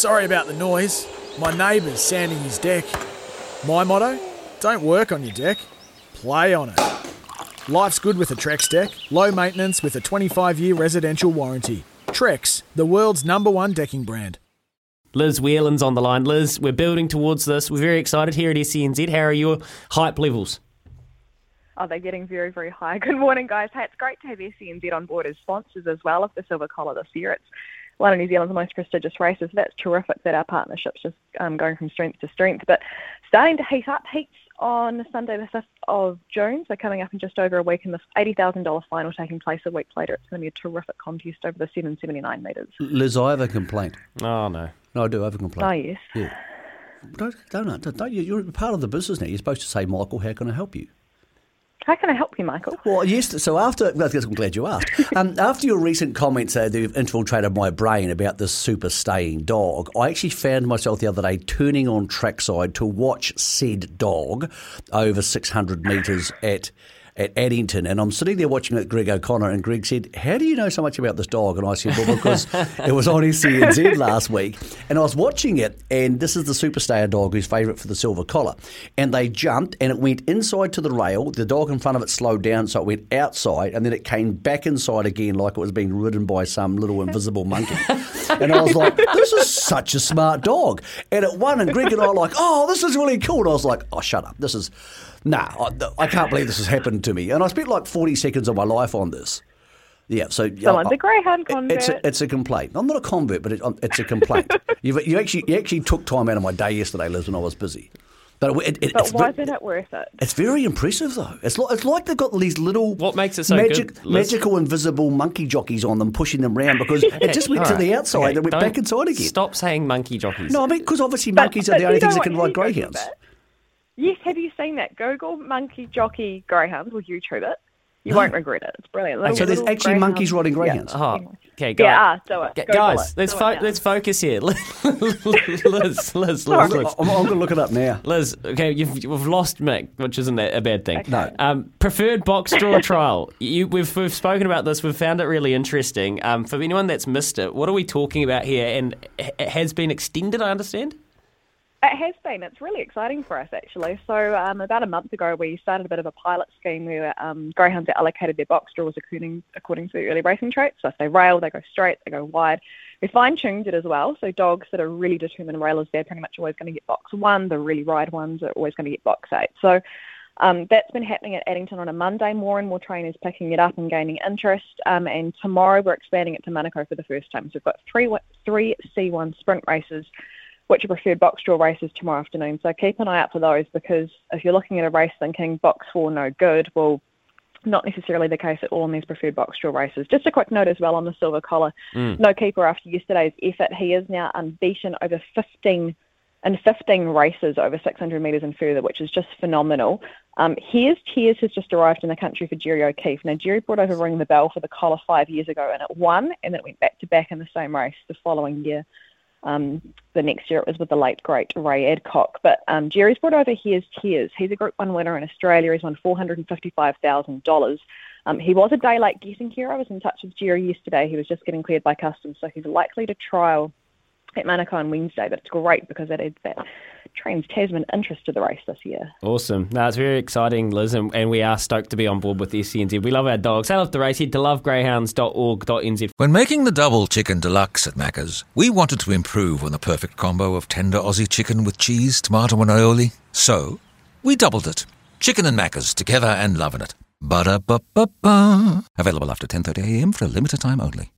Sorry about the noise. My neighbour's sanding his deck. My motto? Don't work on your deck, play on it. Life's good with a Trex deck. Low maintenance with a 25 year residential warranty. Trex, the world's number one decking brand. Liz Whelan's on the line. Liz, we're building towards this. We're very excited here at SENZ. How are your hype levels? Oh, they're getting very, very high. Good morning, guys. Hey, it's great to have SENZ on board as sponsors as well of the Silver Collar this year. It's one of New Zealand's most prestigious races. That's terrific that our partnership's just um, going from strength to strength. But starting to heat up, heats on Sunday the 5th of June, so coming up in just over a week, and the $80,000 final taking place a week later. It's going to be a terrific contest over the 779 metres. Liz, I have a complaint. Oh, no. No, I do have a complaint. Oh, yes. Yeah. Don't, don't, don't, don't you, you're part of the business now. You're supposed to say, Michael, how can I help you? How can I help you, Michael? Well, yes. So after, well, I'm glad you asked. Um, after your recent comments uh, that have infiltrated my brain about this super staying dog, I actually found myself the other day turning on trackside to watch said dog over 600 metres at at Addington, and I'm sitting there watching it, Greg O'Connor, and Greg said, "How do you know so much about this dog?" And I said, "Well, because it was on SENZ last week, and I was watching it, and this is the superstar dog who's favourite for the silver collar, and they jumped, and it went inside to the rail. The dog in front of it slowed down, so it went outside, and then it came back inside again, like it was being ridden by some little invisible monkey. and I was like, "This is such a smart dog," and it won, and Greg and I were like, "Oh, this is really cool." And I was like, "Oh, shut up! This is." Nah, I, I, can't believe this has happened to me. And I spent like 40 seconds of my life on this. Yeah, so someone's a greyhound convert. It's a, it's a complaint. I'm not a convert, but it, um, it's a complaint. you you actually you actually took time out of my day yesterday, Liz, when I was busy. But, it, it, but why isn't it worth it? It's very impressive, though. It's like, it's like they've got these little what makes it so magic, good, magical invisible monkey jockeys on them, pushing them around because it just went right. to the outside okay, and went back inside again. Stop saying monkey jockeys. No, I mean because obviously monkeys but, are the only things that can ride greyhounds. Yes, have you seen that? Google monkey jockey greyhounds or YouTube it. You no. won't regret it. It's brilliant. Little, so there's actually monkeys riding greyhounds. Yeah. Oh, okay, guys. Yeah, do it. Go guys, let's fo- let's focus here. Liz, Liz, Liz, Liz. I'm, I'm going to look it up now. Liz, okay, you've, you've lost Mick, which isn't a bad thing. Okay. No. Um, preferred box draw trial. You, we've we've spoken about this. We've found it really interesting. Um, for anyone that's missed it, what are we talking about here? And it has been extended. I understand. It has been. It's really exciting for us, actually. So, um, about a month ago, we started a bit of a pilot scheme where um, greyhounds are allocated their box draws according, according to the early racing traits. So, if they rail, they go straight, they go wide. We fine tuned it as well. So, dogs that are really determined railers, they're pretty much always going to get box one. The really ride ones are always going to get box eight. So, um, that's been happening at Addington on a Monday. More and more trainers picking it up and gaining interest. Um, and tomorrow we're expanding it to Manukau for the first time. So we've got three three C1 sprint races which are preferred box draw races tomorrow afternoon. So keep an eye out for those because if you're looking at a race thinking box four no good, well, not necessarily the case at all in these preferred box draw races. Just a quick note as well on the silver collar. Mm. No keeper after yesterday's effort. He is now unbeaten over 15 in 15 races over 600 metres and further, which is just phenomenal. Um, Here's Tears has just arrived in the country for Jerry O'Keefe. Now, Jerry brought over Ring the Bell for the collar five years ago, and it won, and then it went back to back in the same race the following year. Um, the next year it was with the late great Ray Adcock. But um, Jerry's brought over Here's Tears. He's a Group One winner in Australia. He's won four hundred and fifty-five thousand dollars. Um, he was a day late getting here. I was in touch with Jerry yesterday. He was just getting cleared by customs, so he's likely to trial at Manukau on Wednesday. But it's great because it adds that Trans Tasman interest to the race this year. Awesome. No, it's very exciting, Liz, and, and we are stoked to be on board with the SENZ. We love our dogs. I love the race. Head to lovegreyhounds.org.nz. When making the double chicken deluxe at Macca's, we wanted to improve on the perfect combo of tender Aussie chicken with cheese, tomato, and aioli. So, we doubled it. Chicken and Macca's together and loving it. Ba-da-ba-ba-ba. Available after 10.30am for a limited time only.